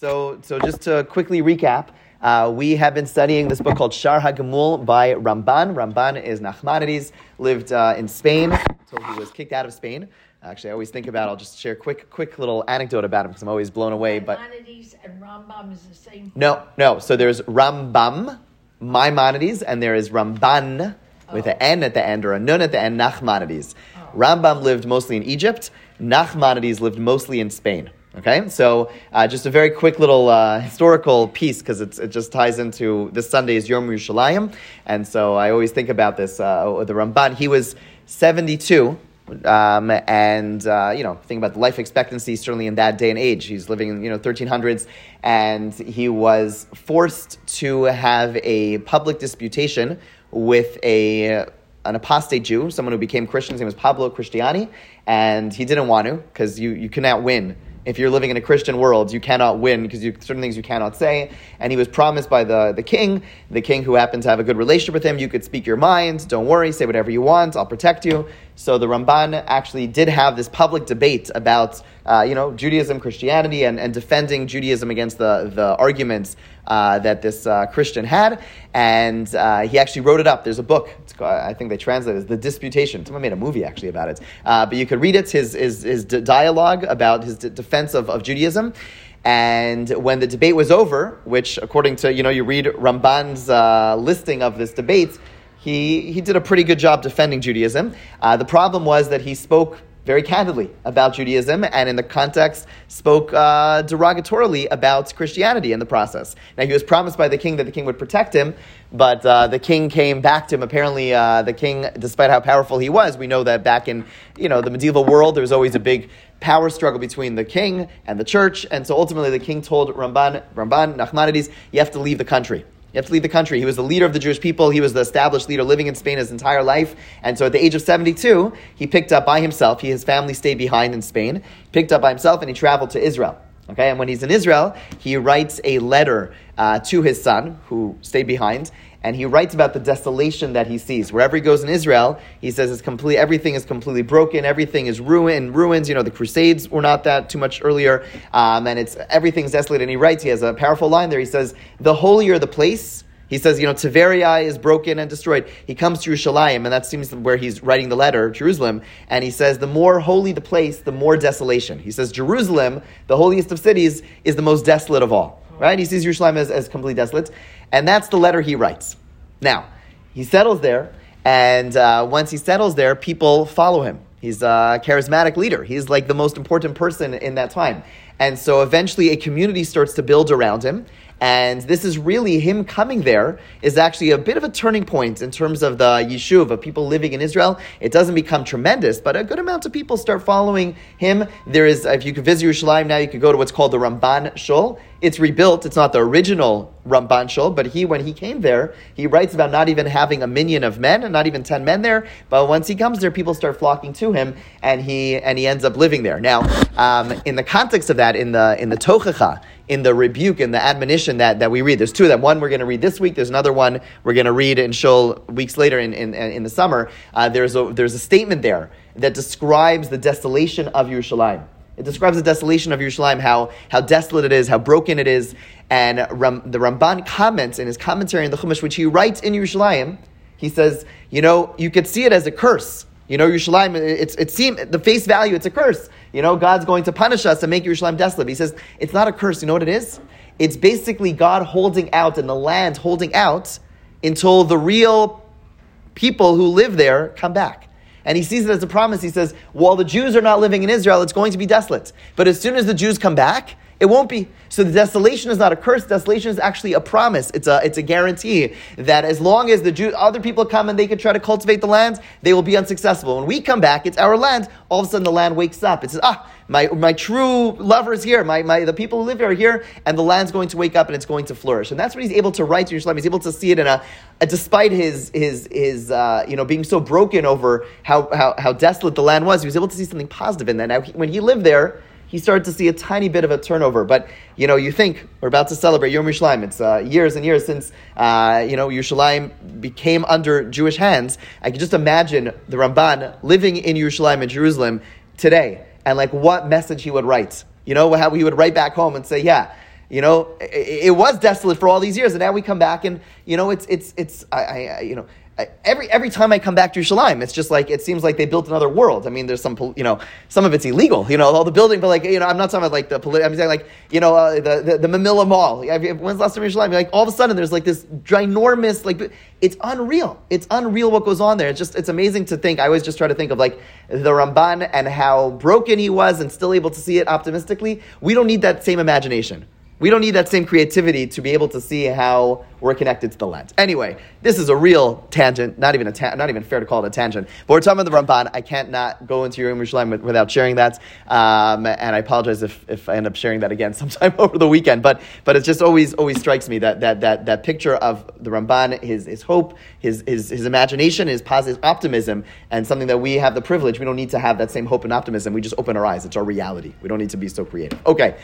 So, so just to quickly recap, uh, we have been studying this book called Shar HaGemul by Ramban. Ramban is Nachmanides, lived uh, in Spain until he was kicked out of Spain. Actually, I always think about. I'll just share a quick, quick little anecdote about him because I'm always blown away. But Maimonides and Rambam is the same. no, no. So there's Rambam, Maimonides, and there is Ramban with Oh. an N at the end or a Nun at the end, Nachmanides. Rambam lived mostly in Egypt. Nachmanides lived mostly in Spain. Okay, so uh, just a very quick little uh, historical piece because it just ties into this Sunday is Yom Yerushalayim, and so I always think about this. Uh, the Ramban, he was 72, um, and uh, you know, think about the life expectancy certainly in that day and age. He's living in you know 1300s, and he was forced to have a public disputation with a an apostate Jew, someone who became Christian. His name was Pablo Cristiani, and he didn't want to because you you cannot win. If you're living in a Christian world, you cannot win because you, certain things you cannot say. And he was promised by the, the king, the king who happened to have a good relationship with him, you could speak your mind, don't worry, say whatever you want, I'll protect you. So the Ramban actually did have this public debate about, uh, you know, Judaism, Christianity, and, and defending Judaism against the, the arguments uh, that this uh, Christian had. And uh, he actually wrote it up. There's a book, I think they translated it as The Disputation. Someone made a movie actually about it. Uh, but you could read it, his, his, his dialogue about his d- defense of, of Judaism. And when the debate was over, which according to, you know, you read Ramban's uh, listing of this debate, he, he did a pretty good job defending Judaism. Uh, the problem was that he spoke very candidly about Judaism and in the context spoke uh, derogatorily about Christianity in the process. Now, he was promised by the king that the king would protect him, but uh, the king came back to him. Apparently, uh, the king, despite how powerful he was, we know that back in you know the medieval world, there was always a big power struggle between the king and the church, and so ultimately the king told Ramban, Ramban Nachmanides, you have to leave the country. You have to leave the country. He was the leader of the Jewish people. He was the established leader living in Spain his entire life. And so at the age of 72, he picked up by himself. He, his family stayed behind in Spain, picked up by himself, and he traveled to Israel. Okay, and when he's in Israel, he writes a letter uh, to his son, who stayed behind, and he writes about the desolation that he sees. Wherever he goes in Israel, he says it's complete, everything is completely broken, everything is ruined, ruins. You know, the Crusades were not that too much earlier, um, and it's everything's desolate. And he writes, he has a powerful line there. He says, "The holier the place." He says, you know, Tiberii is broken and destroyed. He comes to Yerushalayim, and that seems where he's writing the letter, Jerusalem, and he says, the more holy the place, the more desolation. He says, Jerusalem, the holiest of cities, is the most desolate of all. Right? He sees Yerushalayim as, as completely desolate. And that's the letter he writes. Now, he settles there, and uh, once he settles there, people follow him. He's a charismatic leader. He's like the most important person in that time. And so eventually a community starts to build around him. And this is really him coming there is actually a bit of a turning point in terms of the yishuv of people living in Israel. It doesn't become tremendous, but a good amount of people start following him. There is, if you could visit Yerushalayim now, you could go to what's called the Ramban Shul. It's rebuilt. It's not the original Ramban Shul, but he, when he came there, he writes about not even having a minyan of men and not even ten men there. But once he comes there, people start flocking to him, and he and he ends up living there. Now, um, in the context of that, in the in the Tochacha, in the rebuke and the admonition that, that we read. There's two of them. One we're going to read this week. There's another one we're going to read in Shul weeks later in, in, in the summer. Uh, there's, a, there's a statement there that describes the desolation of Yerushalayim. It describes the desolation of Yerushalayim, how, how desolate it is, how broken it is. And Ram, the Ramban comments in his commentary in the Chumash, which he writes in Yerushalayim, he says, you know, you could see it as a curse. You know, Yerushalayim, it's, it seems, the face value, it's a curse. You know, God's going to punish us and make Yerushalayim desolate. He says, it's not a curse. You know what it is? It's basically God holding out and the land holding out until the real people who live there come back. And he sees it as a promise. He says, while the Jews are not living in Israel, it's going to be desolate. But as soon as the Jews come back, it won't be. So the desolation is not a curse. Desolation is actually a promise. It's a, it's a guarantee that as long as the Jew, other people come and they can try to cultivate the land, they will be unsuccessful. When we come back, it's our land. All of a sudden the land wakes up. It says, ah, my, my true lover is here. My, my, the people who live here are here, and the land's going to wake up and it's going to flourish. And that's what he's able to write to Yerushalayim. He's able to see it in a, a despite his, his, his uh, you know, being so broken over how, how, how desolate the land was, he was able to see something positive in that. Now, he, when he lived there, he started to see a tiny bit of a turnover. But you know, you think we're about to celebrate Yom Yerushalayim. It's uh, years and years since uh, you know Yerushalayim became under Jewish hands. I can just imagine the Ramban living in Yerushalayim in Jerusalem today, and like what message he would write. You know how he would write back home and say, "Yeah, you know, it, it was desolate for all these years, and now we come back, and you know, it's it's it's I, I you know every every time I come back to Yerushalayim, it's just like it seems like they built another world. I mean, there's some you know some of it's illegal, you know, all the building, but like you know, I'm not talking about like the political. I'm saying like you know uh, the, the the Mamilla Mall. When's the last time Yerushalayim? Like all of a sudden, there's like this ginormous like it's unreal. It's unreal what goes on there. It's just it's amazing to think. I always just try to think of like the Ramban and how broken he was and still able to see it optimistically. We don't need that same imagination. We don't need that same creativity to be able to see how we're connected to the lens. Anyway, this is a real tangent, not even a ta- not even fair to call it a tangent. But we're talking about the Ramban. I can't not go into your Yerushalayim without sharing that. Um, and I apologize if, if I end up sharing that again sometime over the weekend. But but it just always always strikes me that that that, that picture of the Ramban, his his hope, his his, his imagination, his positive optimism, and something that we have the privilege. We don't need to have that same hope and optimism. We just open our eyes. It's our reality. We don't need to be so creative. Okay.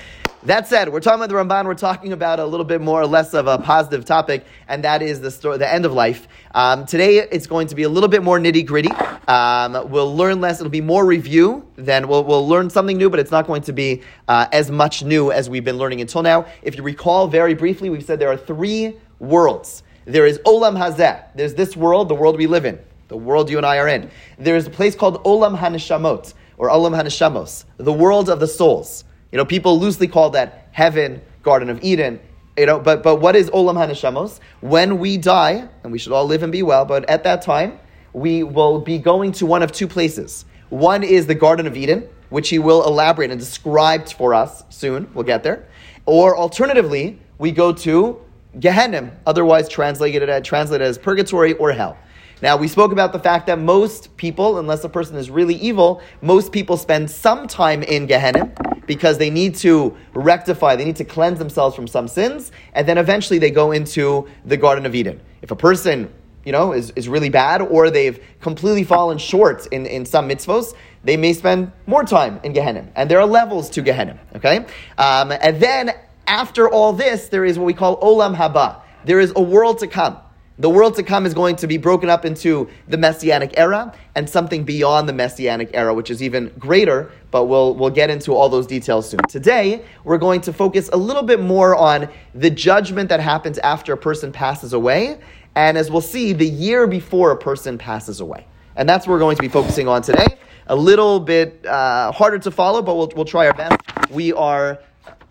That said, we're talking about the Ramban. We're talking about a little bit more or less of a positive topic, and that is the story, the end of life. Um, today, it's going to be a little bit more nitty gritty. Um, we'll learn less. It'll be more review. Then we'll, we'll learn something new, but it's not going to be uh, as much new as we've been learning until now. If you recall, very briefly, we've said there are three worlds. There is Olam Hazeh. There's this world, the world we live in, the world you and I are in. There's a place called Olam Haneshamot or Olam Haneshamos, the world of the souls. You know, people loosely call that heaven, Garden of Eden. You know, but but what is Olam Haneshamos? When we die, and we should all live and be well, but at that time, we will be going to one of two places. One is the Garden of Eden, which he will elaborate and describe for us soon. We'll get there. Or alternatively, we go to Gehenna, otherwise translated as, translated as purgatory or hell. Now, we spoke about the fact that most people, unless a person is really evil, most people spend some time in Gehenna because they need to rectify, they need to cleanse themselves from some sins, and then eventually they go into the Garden of Eden. If a person you know, is, is really bad, or they've completely fallen short in, in some mitzvos, they may spend more time in Gehenna. And there are levels to Gehenna, okay? Um, and then after all this, there is what we call Olam Haba. There is a world to come. The world to come is going to be broken up into the Messianic era and something beyond the Messianic era, which is even greater, but we'll, we'll get into all those details soon. Today, we're going to focus a little bit more on the judgment that happens after a person passes away, and as we'll see, the year before a person passes away. And that's what we're going to be focusing on today. A little bit uh, harder to follow, but we'll, we'll try our best. We are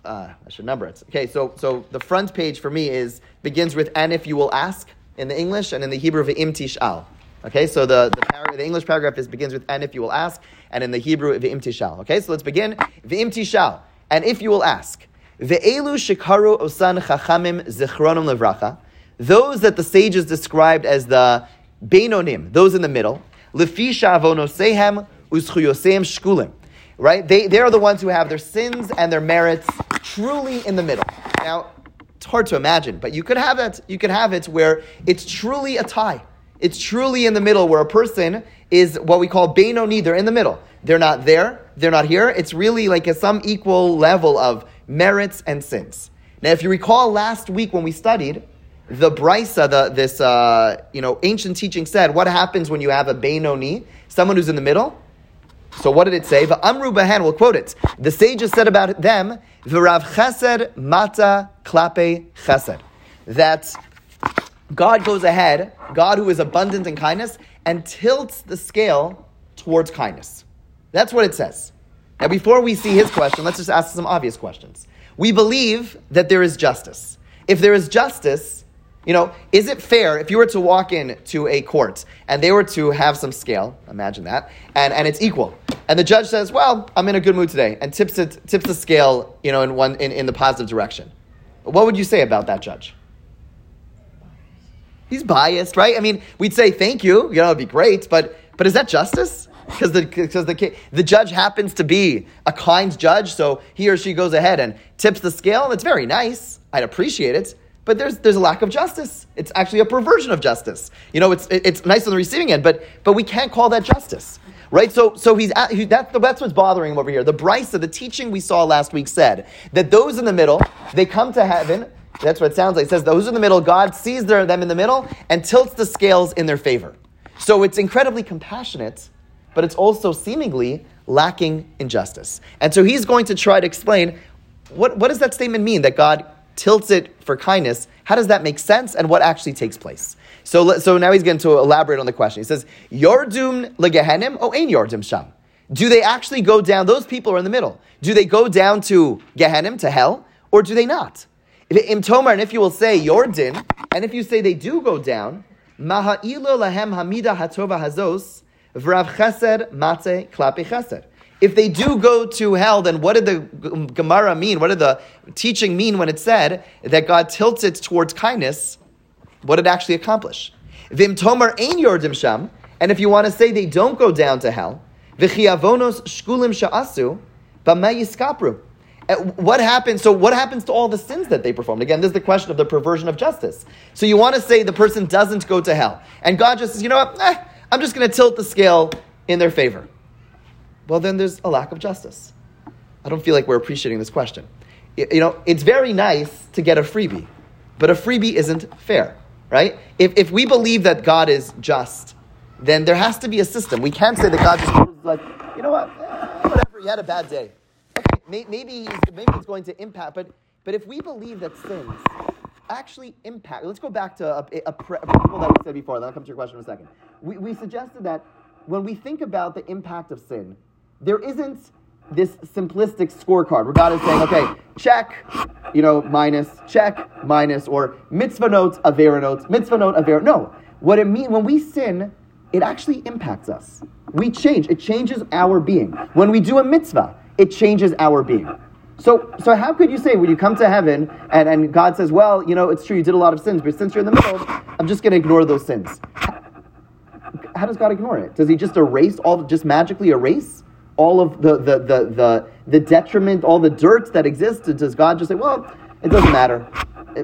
uh, I should number it. Okay, so so the front page for me is begins with "and if you will ask," in the English, and in the Hebrew, V'im tish'al. Okay, so the, the, par- the, English paragraph is, begins with, and if you will ask, and in the Hebrew, V'im tish'al. Okay, so let's begin. V'im tish'al, and if you will ask. Ve'elu shikaru osan chachamim zichronim levracha. Those that the sages described as the beinonim, those in the middle, lefisha avonosehem uschuyosem shkulim. Right? They, they are the ones who have their sins and their merits truly in the middle. Now, it's hard to imagine, but you could have it. You could have it where it's truly a tie. It's truly in the middle where a person is what we call Benoni. They're in the middle. They're not there. They're not here. It's really like a, some equal level of merits and sins. Now, if you recall last week when we studied, the Brisa, the, this uh, you know ancient teaching said, what happens when you have a Benoni, someone who's in the middle? So what did it say? The Amru Bahan, we'll quote it. The sages said about them, V'rav chesed mata klape chesed. That God goes ahead, God who is abundant in kindness, and tilts the scale towards kindness. That's what it says. Now, before we see his question, let's just ask some obvious questions. We believe that there is justice. If there is justice, you know, is it fair if you were to walk in to a court and they were to have some scale, imagine that, and, and it's equal. And the judge says, Well, I'm in a good mood today, and tips it tips the scale, you know, in one in, in the positive direction. What would you say about that judge? He's biased, right? I mean, we'd say thank you, you know, it'd be great, but but is that justice? Because the because the the judge happens to be a kind judge, so he or she goes ahead and tips the scale, and it's very nice. I'd appreciate it but there's, there's a lack of justice. It's actually a perversion of justice. You know, it's, it's nice on the receiving end, but, but we can't call that justice. Right? So, so he's at, he, that, that's what's bothering him over here. The Brisa, the teaching we saw last week said that those in the middle, they come to heaven. That's what it sounds like. It says those in the middle, God sees their, them in the middle and tilts the scales in their favor. So it's incredibly compassionate, but it's also seemingly lacking in justice. And so he's going to try to explain what, what does that statement mean that God tilts it for kindness? How does that make sense and what actually takes place? So, so now he's going to elaborate on the question. He says, Yordum legehenim o ein yordim sham. Do they actually go down? Those people are in the middle. Do they go down to Gehenim, to hell, or do they not? If, Im Tomar, and if you will say Yordin, and if you say they do go down, Maha'ilo lahem hamida hatova hazos, vrav chesed mate klape chesed. If they do go to hell, then what did the Gemara mean? What did the teaching mean when it said that God tilts it towards kindness? What did it actually accomplish? Vim tomar ein yordim sham, and if you want to say they don't go down to hell, v'chiavonos shkulim sha'asu, uh, What happens? So, what happens to all the sins that they performed? Again, this is the question of the perversion of justice. So, you want to say the person doesn't go to hell, and God just says, you know what? Eh, I'm just going to tilt the scale in their favor well, then there's a lack of justice. I don't feel like we're appreciating this question. You know, it's very nice to get a freebie, but a freebie isn't fair, right? If, if we believe that God is just, then there has to be a system. We can't say that God just like, you know what, eh, whatever, you had a bad day. Okay, maybe, maybe it's going to impact, but, but if we believe that sins actually impact, let's go back to a, a, a principle that we said before, then I'll come to your question in a second. We, we suggested that when we think about the impact of sin, there isn't this simplistic scorecard where God is saying, okay, check, you know, minus, check, minus, or mitzvah notes, avera notes, mitzvah note, avera. No. What it means when we sin, it actually impacts us. We change. It changes our being. When we do a mitzvah, it changes our being. So, so how could you say when you come to heaven and, and God says, well, you know, it's true, you did a lot of sins, but since you're in the middle, I'm just going to ignore those sins. How does God ignore it? Does he just erase all, just magically erase? All of the, the, the, the, the detriment, all the dirt that exists, does God just say, well, it doesn't matter?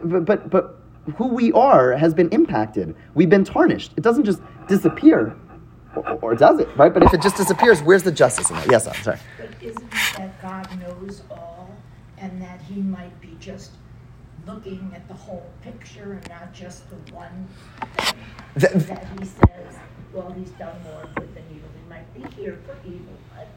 But, but, but who we are has been impacted. We've been tarnished. It doesn't just disappear. Or, or does it, right? But if it just disappears, where's the justice in that? Yes, I'm sorry. But isn't it that God knows all and that he might be just looking at the whole picture and not just the one thing that he says, well, he's done more good than evil. He might be here for evil, but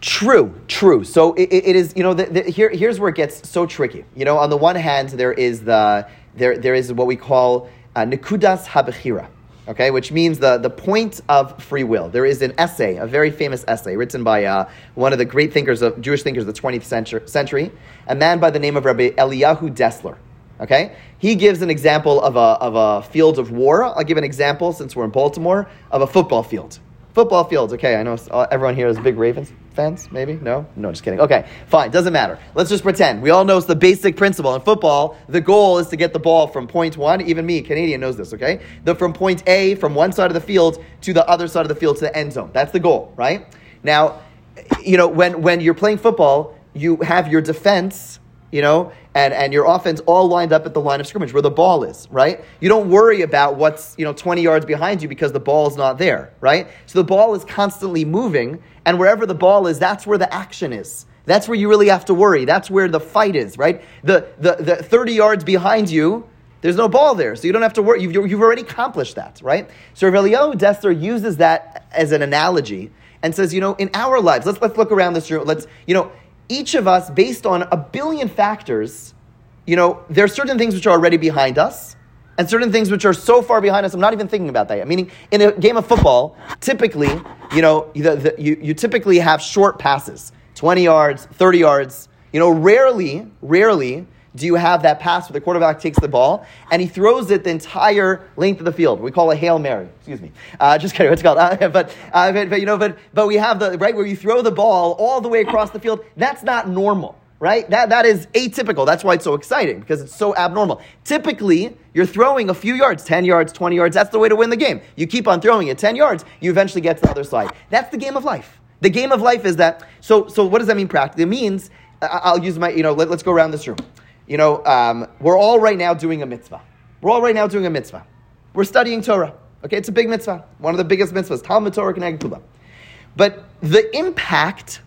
True, true. So it, it is, you know, the, the, here, here's where it gets so tricky. You know, on the one hand, there is the there there is what we call uh, nikudas habechira, okay, which means the the point of free will. There is an essay, a very famous essay, written by uh, one of the great thinkers of Jewish thinkers of the 20th century, century, a man by the name of Rabbi Eliyahu Dessler. Okay, he gives an example of a of a field of war. I'll give an example since we're in Baltimore of a football field. Football fields. Okay, I know uh, everyone here is big Ravens fans. Maybe no, no, just kidding. Okay, fine, doesn't matter. Let's just pretend. We all know it's the basic principle in football. The goal is to get the ball from point one. Even me, Canadian, knows this. Okay, the from point A, from one side of the field to the other side of the field to the end zone. That's the goal, right? Now, you know when when you're playing football, you have your defense you know, and, and your offense all lined up at the line of scrimmage where the ball is, right? You don't worry about what's, you know, 20 yards behind you because the ball is not there, right? So the ball is constantly moving, and wherever the ball is, that's where the action is. That's where you really have to worry. That's where the fight is, right? The, the, the 30 yards behind you, there's no ball there, so you don't have to worry. You've, you've already accomplished that, right? So Eliyahu Dessler uses that as an analogy and says, you know, in our lives, let's, let's look around this room. Let's, you know, each of us, based on a billion factors, you know, there are certain things which are already behind us, and certain things which are so far behind us, I'm not even thinking about that yet. Meaning, in a game of football, typically, you know, the, the, you, you typically have short passes 20 yards, 30 yards. You know, rarely, rarely do you have that pass where the quarterback takes the ball and he throws it the entire length of the field? We call a hail mary. Excuse me. Uh, just kidding. What's called? Uh, but, uh, but, but, you know, but but we have the right where you throw the ball all the way across the field. That's not normal, right? That that is atypical. That's why it's so exciting because it's so abnormal. Typically, you're throwing a few yards, ten yards, twenty yards. That's the way to win the game. You keep on throwing it ten yards. You eventually get to the other side. That's the game of life. The game of life is that. So so what does that mean practically? It means I'll use my you know let, us go around this room you know, um, we're all right now doing a mitzvah. We're all right now doing a mitzvah. We're studying Torah. Okay, it's a big mitzvah, one of the biggest mitzvahs, Talmud Torah and Keneged But the impact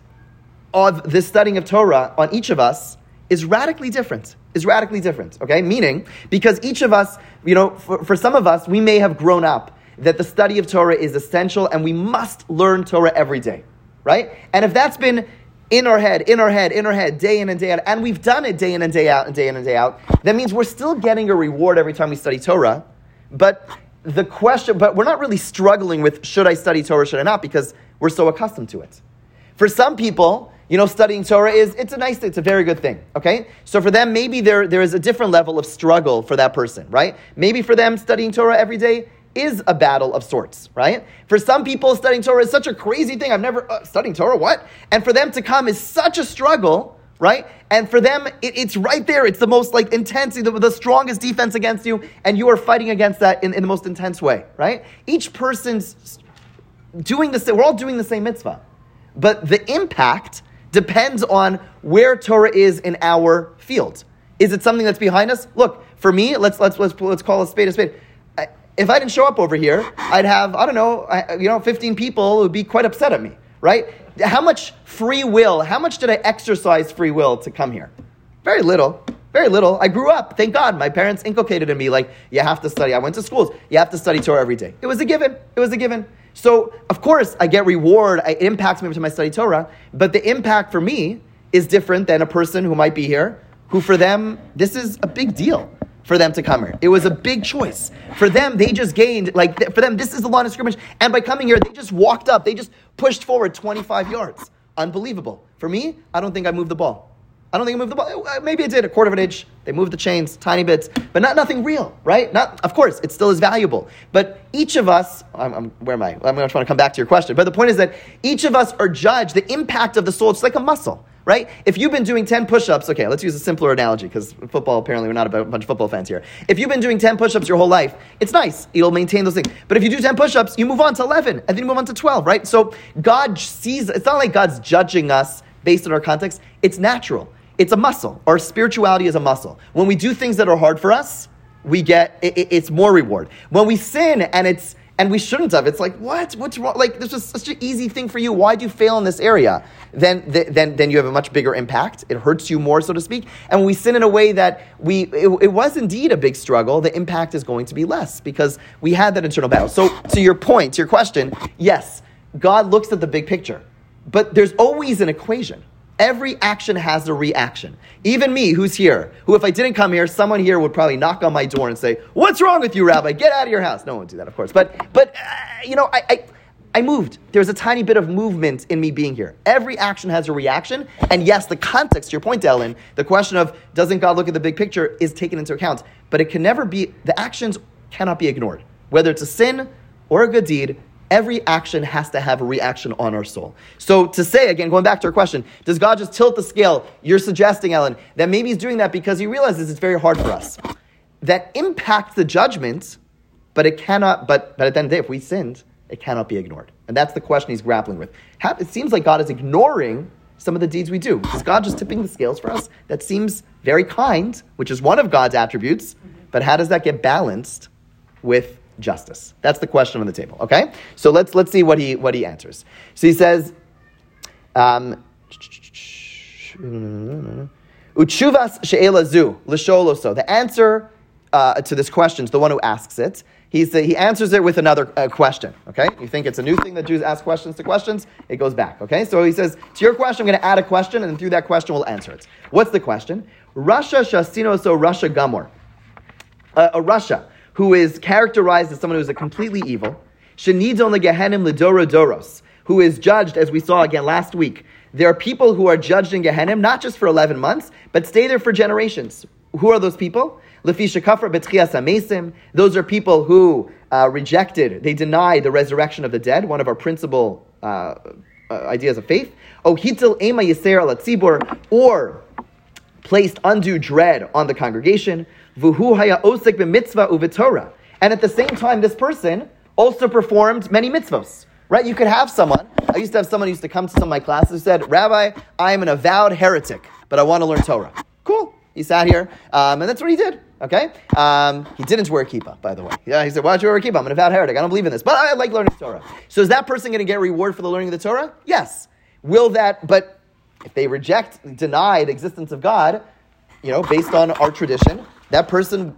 of the studying of Torah on each of us is radically different. Is radically different. Okay, meaning because each of us, you know, for, for some of us, we may have grown up that the study of Torah is essential and we must learn Torah every day, right? And if that's been in our head, in our head, in our head, day in and day out, and we've done it day in and day out and day in and day out, that means we're still getting a reward every time we study Torah. But the question, but we're not really struggling with should I study Torah, should I not, because we're so accustomed to it. For some people, you know, studying Torah is it's a nice, it's a very good thing. Okay, so for them, maybe there there is a different level of struggle for that person, right? Maybe for them, studying Torah every day is a battle of sorts, right? For some people, studying Torah is such a crazy thing. I've never uh, studying Torah, what? And for them to come is such a struggle, right? And for them, it, it's right there. It's the most like intense, the, the, strongest defense against you, and you are fighting against that in, in the most intense way, right? Each person's doing the same. We're all doing the same mitzvah, but the impact depends on where Torah is in our field. Is it something that's behind us? Look, for me, let's let's let's, let's call a spade a spade if I didn't show up over here, I'd have, I don't know, you know, 15 people would be quite upset at me, right? How much free will, how much did I exercise free will to come here? Very little. Very little. I grew up, thank God. My parents inculcated in me, like, you have to study. I went to schools. You have to study Torah every day. It was a given. It was a given. So, of course, I get reward. It impacts me to my study Torah. But the impact for me is different than a person who might be here, who for them, this is a big deal for them to come here. It was a big choice. For them, they just gained, like, for them, this is the line of scrimmage. And by coming here, they just walked up. They just pushed forward 25 yards. Unbelievable. For me, I don't think I moved the ball. I don't think I moved the ball. Uh, maybe I did a quarter of an inch. They moved the chains, tiny bits, but not nothing real, right? Not, of course, it still is valuable. But each of us, I'm, I'm, where am I? I'm going to try to come back to your question. But the point is that each of us are judged. The impact of the soul, it's like a muscle right? If you've been doing 10 push ups, okay, let's use a simpler analogy because football, apparently, we're not a bunch of football fans here. If you've been doing 10 push ups your whole life, it's nice. It'll maintain those things. But if you do 10 push ups, you move on to 11 and then you move on to 12, right? So God sees, it's not like God's judging us based on our context, it's natural. It's a muscle. Our spirituality is a muscle. When we do things that are hard for us, we get, it, it's more reward. When we sin and it's, and we shouldn't have. It's like, what? What's wrong? Like, this was such an easy thing for you. Why'd you fail in this area? Then, then, then you have a much bigger impact. It hurts you more, so to speak. And when we sin in a way that we, it, it was indeed a big struggle, the impact is going to be less because we had that internal battle. So, to your point, to your question, yes, God looks at the big picture, but there's always an equation. Every action has a reaction. Even me, who's here, who if I didn't come here, someone here would probably knock on my door and say, "What's wrong with you, Rabbi? Get out of your house." No one would do that, of course. But, but uh, you know, I, I, I moved. There's a tiny bit of movement in me being here. Every action has a reaction, and yes, the context. To your point, Ellen, the question of doesn't God look at the big picture is taken into account, but it can never be. The actions cannot be ignored, whether it's a sin or a good deed every action has to have a reaction on our soul. So to say, again, going back to our question, does God just tilt the scale? You're suggesting, Ellen, that maybe he's doing that because he realizes it's very hard for us. That impacts the judgment, but it cannot, but, but at the end of the day, if we sinned, it cannot be ignored. And that's the question he's grappling with. It seems like God is ignoring some of the deeds we do. Is God just tipping the scales for us? That seems very kind, which is one of God's attributes, but how does that get balanced with justice? That's the question on the table. Okay, so let's let's see what he what he answers. So he says, um, "Uchuvas she'ela zu l'sholoso." The answer uh, to this question is the one who asks it. The, he answers it with another uh, question. Okay, you think it's a new thing that Jews ask questions to questions? It goes back. Okay, so he says to your question, I'm going to add a question, and through that question, we'll answer it. What's the question? rasha shasino so rasha gamor. Uh, a rasha who is characterized as someone who is a completely evil, Shenidon legehenim lidoro doros, who is judged, as we saw again last week. There are people who are judged in Gehenim not just for 11 months, but stay there for generations. Who are those people? Lefisha kafra betchias amesim. Those are people who uh, rejected, they deny the resurrection of the dead, one of our principal uh, uh, ideas of faith. Oh, hitil ema yiser al or placed undue dread on the congregation. Vuhu haya osik b'mitzvah. And at the same time, this person also performed many mitzvahs. Right? You could have someone. I used to have someone who used to come to some of my classes who said, Rabbi, I am an avowed heretic, but I want to learn Torah. Cool. He sat here, um, and that's what he did. Okay? Um, he didn't wear a kippah, by the way. Yeah, he said, Why don't you wear a kippah? I'm an avowed heretic. I don't believe in this. But I like learning Torah. So is that person going to get reward for the learning of the Torah? Yes. Will that, but if they reject, deny the existence of God, you know, based on our tradition, that person,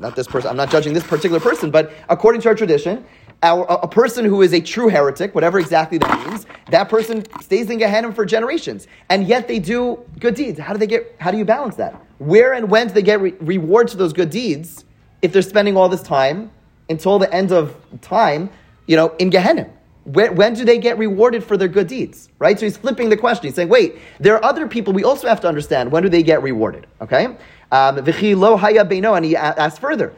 not this person, I'm not judging this particular person, but according to our tradition, our, a person who is a true heretic, whatever exactly that means, that person stays in Gehenna for generations, and yet they do good deeds. How do they get? How do you balance that? Where and when do they get re- rewards for those good deeds if they're spending all this time until the end of time, you know, in Gehenna? When, when, do they get rewarded for their good deeds? Right? So he's flipping the question. He's saying, wait, there are other people we also have to understand. When do they get rewarded? Okay? Um, and he asks further.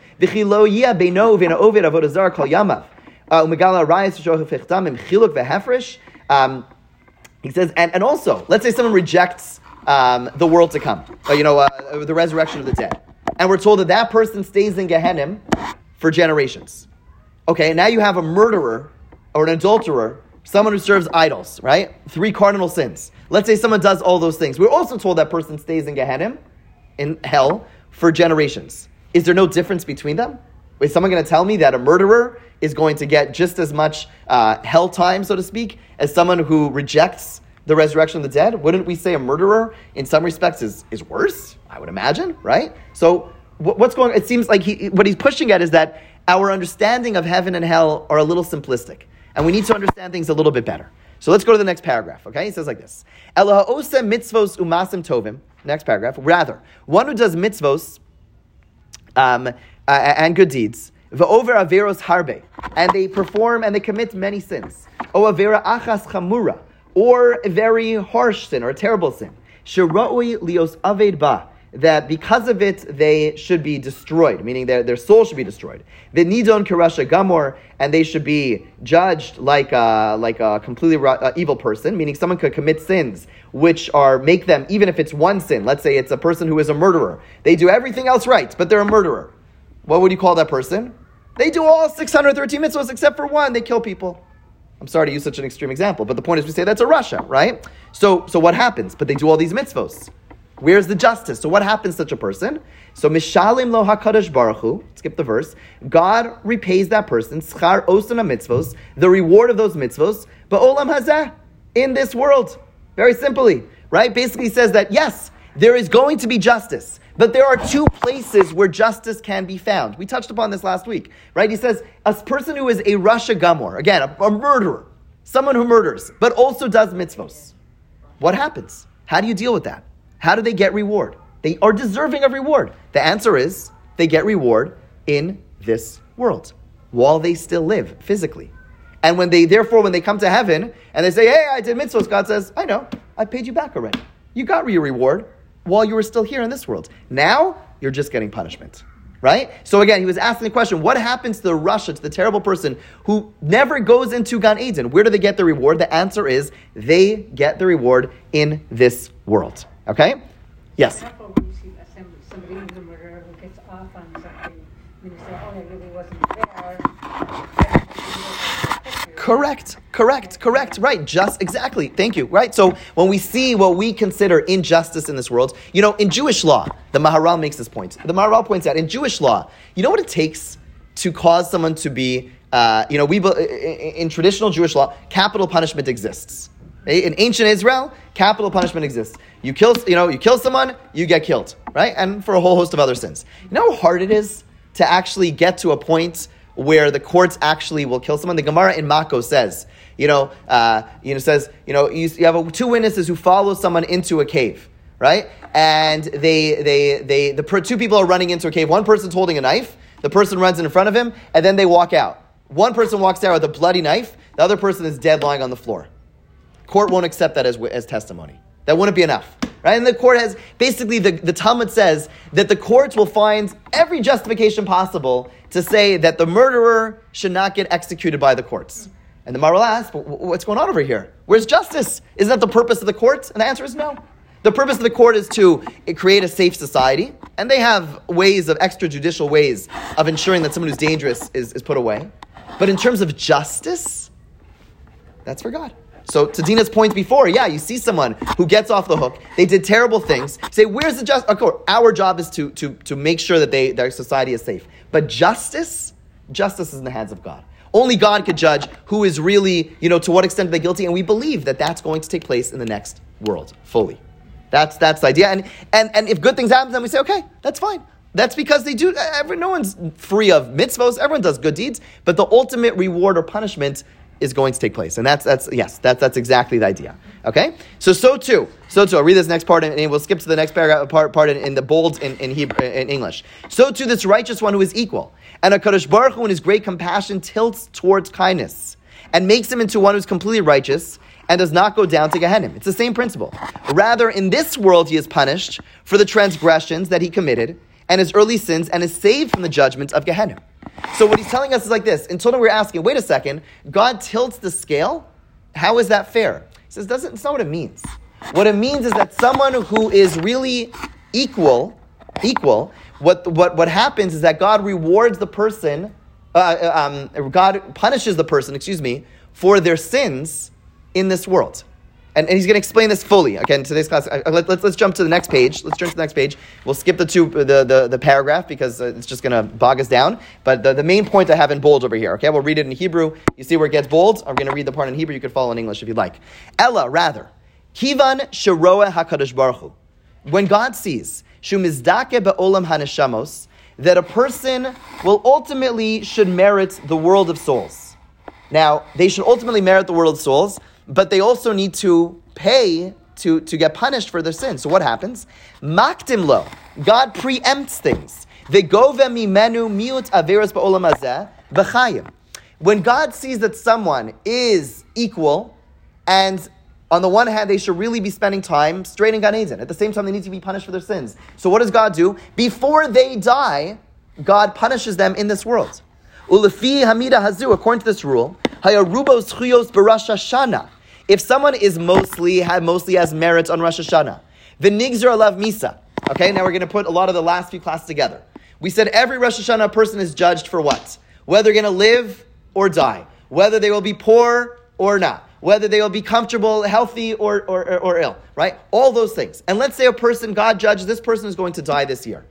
Uh, um, he says, and, and also, let's say someone rejects um, the world to come, uh, you know, uh, the resurrection of the dead. And we're told that that person stays in Gehenna for generations. Okay, now you have a murderer or an adulterer, someone who serves idols, right? Three cardinal sins. Let's say someone does all those things. We're also told that person stays in Gehenna, in hell, for generations. Is there no difference between them? Is someone going to tell me that a murderer is going to get just as much uh, hell time, so to speak, as someone who rejects the resurrection of the dead? Wouldn't we say a murderer, in some respects, is, is worse? I would imagine, right? So what's going? on? It seems like he, what he's pushing at is that our understanding of heaven and hell are a little simplistic, and we need to understand things a little bit better. So let's go to the next paragraph. Okay, he says like this: Elah mitzvos umasim tovim. Next paragraph. Rather, one who does mitzvos um, uh, and good deeds over averos harbe, and they perform and they commit many sins. O avera achas chamura, or a very harsh sin or a terrible sin. Shiroi lios aved ba, that because of it they should be destroyed, meaning their, their soul should be destroyed. The nidon kirasha gamor, and they should be judged like a, like a completely uh, evil person, meaning someone could commit sins which are make them, even if it's one sin, let's say it's a person who is a murderer, they do everything else right, but they're a murderer. What would you call that person? They do all 613 mitzvahs except for one. They kill people. I'm sorry to use such an extreme example, but the point is we say that's a rasha, right? So, so what happens? But they do all these mitzvahs. Where's the justice? So what happens to such a person? So mishalim lo hakadosh baruch hu. Skip the verse. God repays that person schar osana mitzvos, the reward of those mitzvos, but olam hazeh in this world. Very simply, right? Basically says that yes, there is going to be justice. But there are two places where justice can be found. We touched upon this last week, right? He says a person who is a Rasha Gamor, again, a, a murderer, someone who murders, but also does mitzvos. What happens? How do you deal with that? How do they get reward? They are deserving of reward. The answer is they get reward in this world while they still live physically. And when they, therefore, when they come to heaven and they say, "Hey, I did mitzvahs," God says, "I know, I paid you back already. You got your reward while you were still here in this world. Now you're just getting punishment. Right? So again, he was asking the question, what happens to the rasha, to the terrible person who never goes into Gan Eden? Where do they get the reward? The answer is they get the reward in this world. Okay? Yes? Somebody who's a murderer who gets off on something, and you say, oh, I really wasn't there. Correct, correct, correct, right. Just exactly. Thank you. Right. So when we see what we consider injustice in this world, you know, in Jewish law, the Maharal makes this point. The Maharal points out in Jewish law, you know what it takes to cause someone to be, uh, you know, we in traditional Jewish law, capital punishment exists. In ancient Israel, capital punishment exists. You kill, you know, you kill someone, you get killed, right? And for a whole host of other sins. You know how hard it is to actually get to a point where the courts actually will kill someone. The Gemara in Mako says, you know, uh, you know, says, you know, you, you have a, two witnesses who follow someone into a cave, right? And they, they, they, the two people are running into a cave. One person's holding a knife. The person runs in front of him, and then they walk out. One person walks out with a bloody knife. The other person is dead, lying on the floor. Court won't accept that as, as testimony. That wouldn't be enough. Right? And the court has basically the, the Talmud says that the courts will find every justification possible to say that the murderer should not get executed by the courts. And the Maharal asks, what's going on over here? Where's justice? Isn't that the purpose of the courts? And the answer is no. The purpose of the court is to create a safe society, and they have ways of extrajudicial ways of ensuring that someone who's dangerous is, is put away. But in terms of justice, that's for God. So to Dina's point before, yeah, you see someone who gets off the hook, they did terrible things. Say, where's the justice? Of course, our job is to, to, to make sure that they, their society is safe. But justice, justice is in the hands of God. Only God could judge who is really, you know, to what extent they're guilty, and we believe that that's going to take place in the next world fully. That's that's the idea. And and and if good things happen, then we say, okay, that's fine. That's because they do. Every, no one's free of mitzvos. Everyone does good deeds, but the ultimate reward or punishment is going to take place, and that's that's yes, that's that's exactly the idea. Okay, so so too, so too. I'll read this next part, and we'll skip to the next paragraph part part in, in the bold in in, Hebrew, in English. So too, this righteous one who is equal, and a Kadosh Baruch Hu in His great compassion tilts towards kindness and makes him into one who's completely righteous and does not go down to Gehenna. It's the same principle. Rather, in this world, he is punished for the transgressions that he committed and his early sins and is saved from the judgment of Gehenna. So what he's telling us is like this. Until now we're asking, wait a second, God tilts the scale? How is that fair? He says, doesn't, it's not what it means. What it means is that someone who is really equal, equal, what, what, what happens is that God rewards the person, uh, uh um, God punishes the person, excuse me, for their sins in this world. And, and he's going to explain this fully. Again, today's class, uh, let, us let's, let's jump to the next page. Let's jump to the next page. We'll skip the two, the, the, the paragraph because uh, it's just going to bog us down. But the, the main point I have in bold over here, okay? We'll read it in Hebrew. You see where it gets bold? I'm going to read the part in Hebrew. You could follow in English if you'd like. Ella, rather, kivan sheroa hakadosh baruch Hu. When God sees, shumizdake be'olam haneshamos, that a person will ultimately should merit the world of souls. Now, they should ultimately merit the world of souls but they also need to pay to, to get punished for their sins. So what happens? Maktim lo. God preempts things. When God sees that someone is equal, and on the one hand, they should really be spending time straight in Gan Eden. At the same time, they need to be punished for their sins. So what does God do? Before they die, God punishes them in this world. Ulefi hamida hazu, according to this rule, hayarubos chuyos barasha shana. If someone is mostly mostly has merits on Rosh Hashanah, the nigzer alav misa. Okay, now we're going to put a lot of the last few classes together. We said every Rosh Hashanah person is judged for what? Whether they're going to live or die, whether they will be poor or not, whether they will be comfortable, healthy, or, or, or, or ill, right? All those things. And let's say a person, God judges, this person is going to die this year.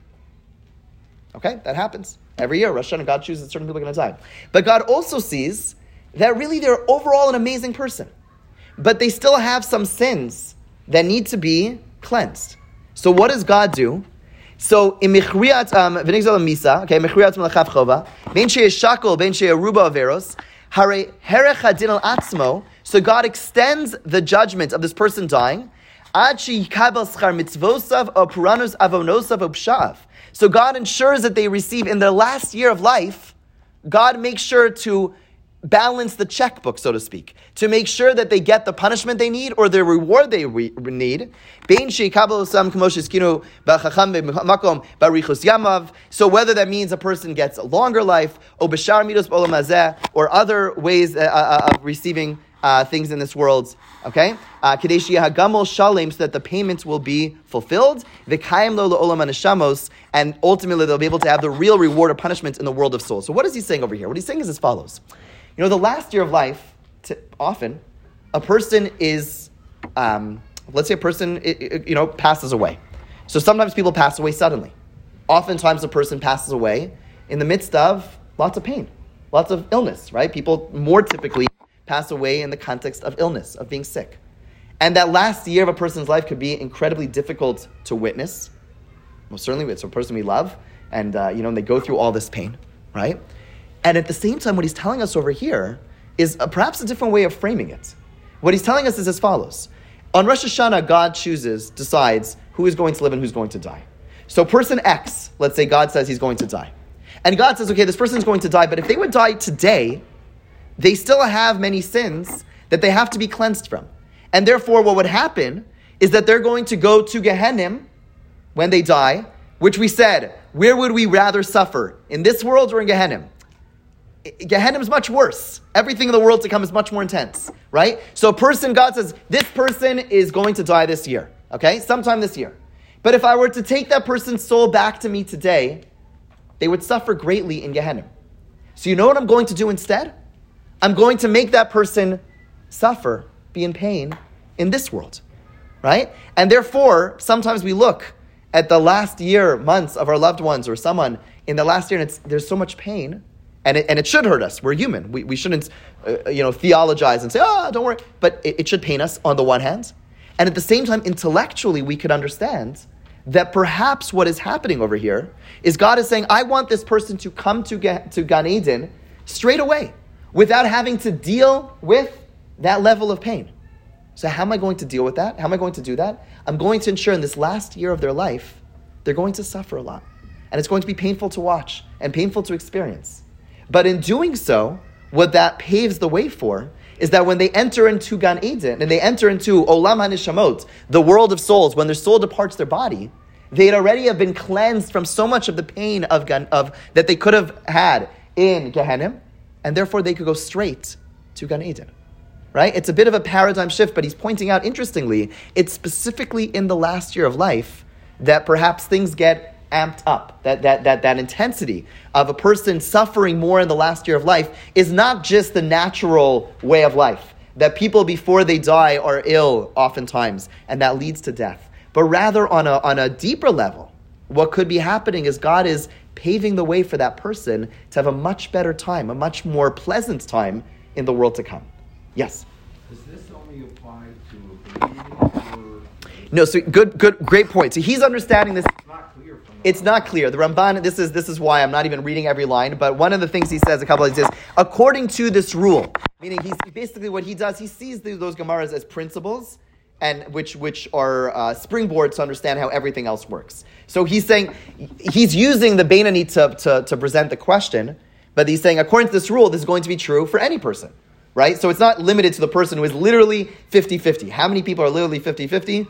Okay, that happens. Every year, Rosh Hashanah, God chooses certain people are going to die. But God also sees that really they're overall an amazing person but they still have some sins that need to be cleansed. So what does God do? So in Michriyat um, V'nigzal Misa, okay, Michriyat Melachav Chova, Ben Shakol, Ben Aruba Averos, Hare Herech Hadin Al Atzmo, so God extends the judgment of this person dying, So God ensures that they receive in their last year of life, God makes sure to balance the checkbook, so to speak, to make sure that they get the punishment they need or the reward they re- need. So whether that means a person gets a longer life, or other ways uh, uh, of receiving uh, things in this world, okay? Uh, so that the payments will be fulfilled. And ultimately they'll be able to have the real reward or punishment in the world of souls. So what is he saying over here? What he's saying is as follows. You know, the last year of life, often, a person is, um, let's say a person, you know, passes away. So sometimes people pass away suddenly. Oftentimes a person passes away in the midst of lots of pain, lots of illness, right? People more typically pass away in the context of illness, of being sick. And that last year of a person's life could be incredibly difficult to witness. Most certainly, it's a person we love, and uh, you know, they go through all this pain, right? And at the same time, what he's telling us over here is a, perhaps a different way of framing it. What he's telling us is as follows. On Rosh Hashanah, God chooses, decides who is going to live and who's going to die. So person X, let's say God says he's going to die. And God says, okay, this person is going to die, but if they would die today, they still have many sins that they have to be cleansed from. And therefore, what would happen is that they're going to go to Gehenna when they die, which we said, where would we rather suffer? In this world or in Gehenna? Gehenna is much worse. Everything in the world to come is much more intense, right? So a person, God says, this person is going to die this year, okay? Sometime this year. But if I were to take that person's soul back to me today, they would suffer greatly in Gehenna. So you know what I'm going to do instead? I'm going to make that person suffer, be in pain in this world, right? And therefore, sometimes we look at the last year, months of our loved ones or someone in the last year, and there's so much pain and it, and it should hurt us. We're human. We, we shouldn't, uh, you know, theologize and say, oh, don't worry. But it, it should pain us on the one hand. And at the same time, intellectually, we could understand that perhaps what is happening over here is God is saying, I want this person to come to, get, to Gan Eden straight away without having to deal with that level of pain. So, how am I going to deal with that? How am I going to do that? I'm going to ensure in this last year of their life, they're going to suffer a lot. And it's going to be painful to watch and painful to experience. But in doing so, what that paves the way for is that when they enter into Gan Eden and they enter into Olam HaNishamot, the world of souls, when their soul departs their body, they'd already have been cleansed from so much of the pain of, Gan, of that they could have had in Gehenna, and therefore they could go straight to Gan Eden. Right? It's a bit of a paradigm shift, but he's pointing out, interestingly, it's specifically in the last year of life that perhaps things get amped up. That, that, that, that intensity of a person suffering more in the last year of life is not just the natural way of life. That people before they die are ill oftentimes, and that leads to death. But rather, on a, on a deeper level, what could be happening is God is paving the way for that person to have a much better time, a much more pleasant time in the world to come. Yes? Does this only apply to a or? No, so good, good, great point. So he's understanding this it's not clear. The Ramban, this is, this is why I'm not even reading every line, but one of the things he says a couple of times is, according to this rule, meaning he's basically what he does, he sees those Gemaras as principles, and which, which are uh, springboards to understand how everything else works. So he's saying, he's using the Beinoni to, to, to present the question, but he's saying, according to this rule, this is going to be true for any person right? So it's not limited to the person who is literally 50 50. How many people are literally 50 50?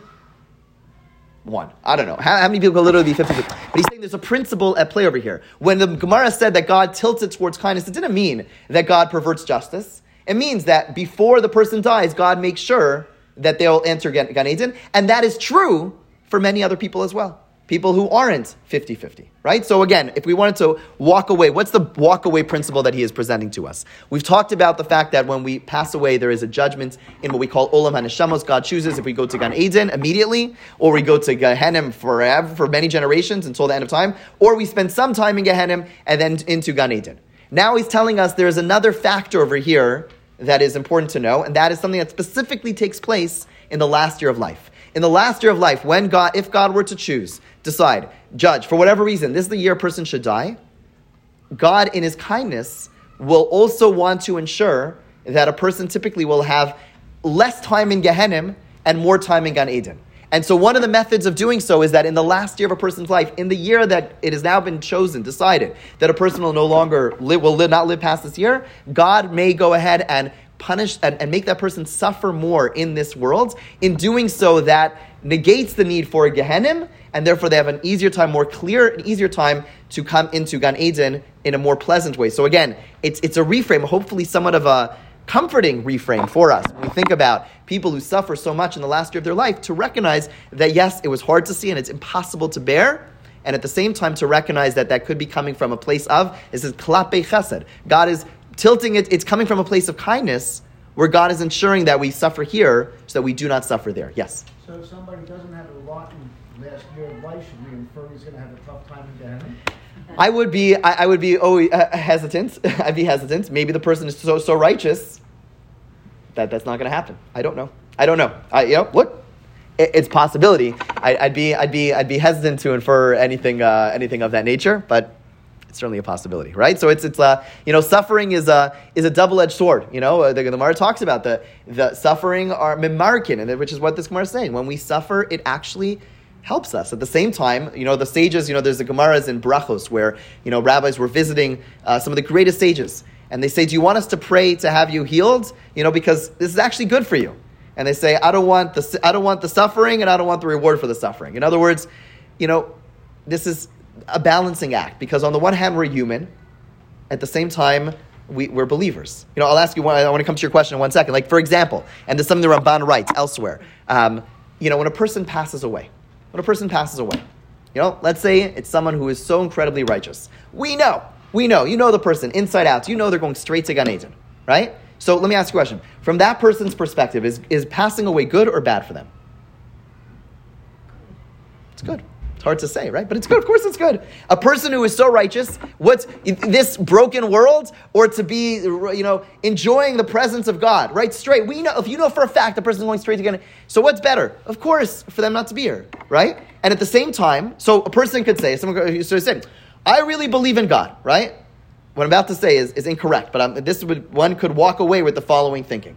One. I don't know. How, how many people can literally be 50 50? But he's saying there's a principle at play over here. When the Gemara said that God tilts it towards kindness, it didn't mean that God perverts justice. It means that before the person dies, God makes sure that they'll enter Gan Eden. And that is true for many other people as well people who aren't 50 50, right? So, again, if we wanted to walk away, what's the walk away principle that he is presenting to us? We've talked about the fact that when we pass away, there is a judgment in what we call Olam HaNeshamos. God chooses if we go to Gan Eden immediately, or we go to Gehenna forever, for many generations until the end of time, or we spend some time in Gehenna and then into Gan Eden. Now he's telling us there's another factor over here that is important to know, and that is something that specifically takes place in the last year of life. In the last year of life, when God, if God were to choose decide, judge, for whatever reason, this is the year a person should die, God, in his kindness, will also want to ensure that a person typically will have less time in Gehenim and more time in Gan Eden. And so, one of the methods of doing so is that in the last year of a person's life, in the year that it has now been chosen, decided that a person will no longer live, will live, not live past this year, God may go ahead and punish and, and make that person suffer more in this world. In doing so, that negates the need for a Gehenim and therefore they have an easier time, more clear, an easier time to come into Gan Eden in a more pleasant way. So again, it's, it's a reframe, hopefully somewhat of a comforting reframe for us when we think about people who suffer so much in the last year of their life to recognize that yes, it was hard to see and it's impossible to bear, and at the same time to recognize that that could be coming from a place of this is klapei chesed. God is tilting it; it's coming from a place of kindness where God is ensuring that we suffer here so that we do not suffer there. Yes. So if somebody doesn't have a lot in last year of life, should we infer he's going to have a tough time in Gehenna? I would be, I, I would be oh, uh, hesitant. I'd be hesitant. Maybe the person is so so righteous that that's not going to happen. I don't know. I don't know. I, you know, look, it, it's possibility. I, would be, I'd be, I'd be hesitant to infer anything, uh, anything of that nature, but it's certainly a possibility, right? So it's, it's, uh, you know, suffering is a, is a double-edged sword. You know, uh, the, the Gemara talks about the, the suffering are mimarkin, and which is what this Gemara is saying. When we suffer, it actually helps us. At the same time, you know, the sages, you know, there's the Gemaras in Brachos where, you know, rabbis were visiting uh, some of the greatest sages. And they say, Do you want us to pray to have you healed? You know, because this is actually good for you. And they say, I don't want the, I don't want the suffering and I don't want the reward for the suffering. In other words, you know, this is a balancing act because on the one hand, we're human. At the same time, we, are believers. You know, I'll ask you one, I want to come to your question in one second. Like, for example, and there's something the Ramban writes elsewhere. Um, you know, when a person passes away, when a person passes away. You know, let's say it's someone who is so incredibly righteous. We know, we know, you know the person inside out. You know they're going straight to Gan Eden, right? So let me ask you a question. From that person's perspective, is, is passing away good or bad for them? It's good. It's hard to say, right? But it's good. Of course, it's good. A person who is so righteous, what's this broken world, or to be, you know, enjoying the presence of God, right? Straight. We know if you know for a fact the person is going straight to get. So what's better? Of course, for them not to be here, right? And at the same time, so a person could say, someone could so say, I really believe in God, right? What I'm about to say is, is incorrect, but I'm, this would one could walk away with the following thinking: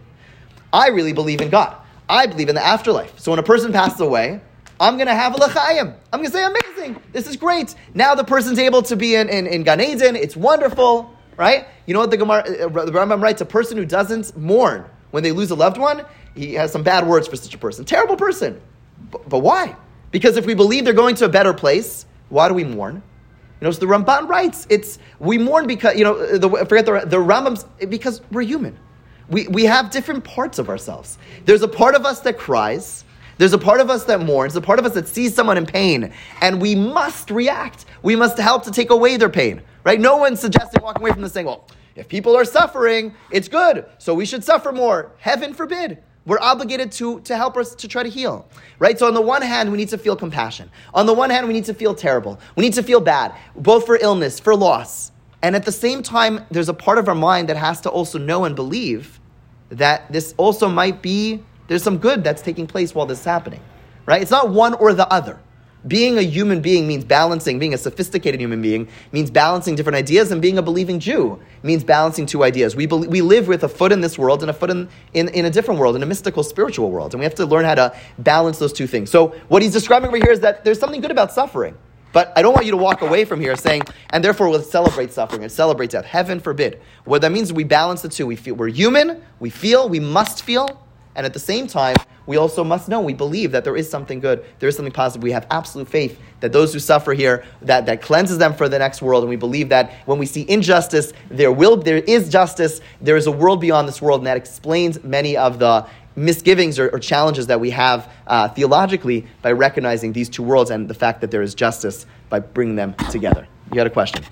I really believe in God. I believe in the afterlife. So when a person passes away, I'm going to have a lechayim. I'm going to say, amazing. This is great. Now the person's able to be in, in, in Gan Eden. It's wonderful, right? You know what the Gemara, uh, the Rambam writes? A person who doesn't mourn when they lose a loved one, he has some bad words for such a person. Terrible person. But, but why? Because if we believe they're going to a better place, why do we mourn? You know, so the Ramban writes, it's, we mourn because, you know, the, forget the, the Rambam's, because we're human. We, we have different parts of ourselves. There's a part of us that cries, there's a part of us that mourns, a part of us that sees someone in pain, and we must react. We must help to take away their pain, right? No one's suggesting walking away from this saying, well, if people are suffering, it's good, so we should suffer more. Heaven forbid. We're obligated to, to help us to try to heal, right? So on the one hand, we need to feel compassion. On the one hand, we need to feel terrible. We need to feel bad, both for illness, for loss. And at the same time, there's a part of our mind that has to also know and believe that this also might be there's some good that's taking place while this is happening, right? It's not one or the other. Being a human being means balancing, being a sophisticated human being means balancing different ideas, and being a believing Jew means balancing two ideas. We, we live with a foot in this world and a foot in, in, in a different world, in a mystical, spiritual world, and we have to learn how to balance those two things. So, what he's describing over here is that there's something good about suffering. But I don't want you to walk away from here saying, and therefore we'll celebrate suffering and celebrate death. Heaven forbid. What that means is we balance the two. We feel we're human, we feel, we must feel, and at the same time, we also must know, we believe that there is something good, there is something positive. We have absolute faith that those who suffer here, that, that cleanses them for the next world. And we believe that when we see injustice, there will there is justice, there is a world beyond this world, and that explains many of the misgivings or, or challenges that we have uh, theologically by recognizing these two worlds and the fact that there is justice by bringing them together. You had a question?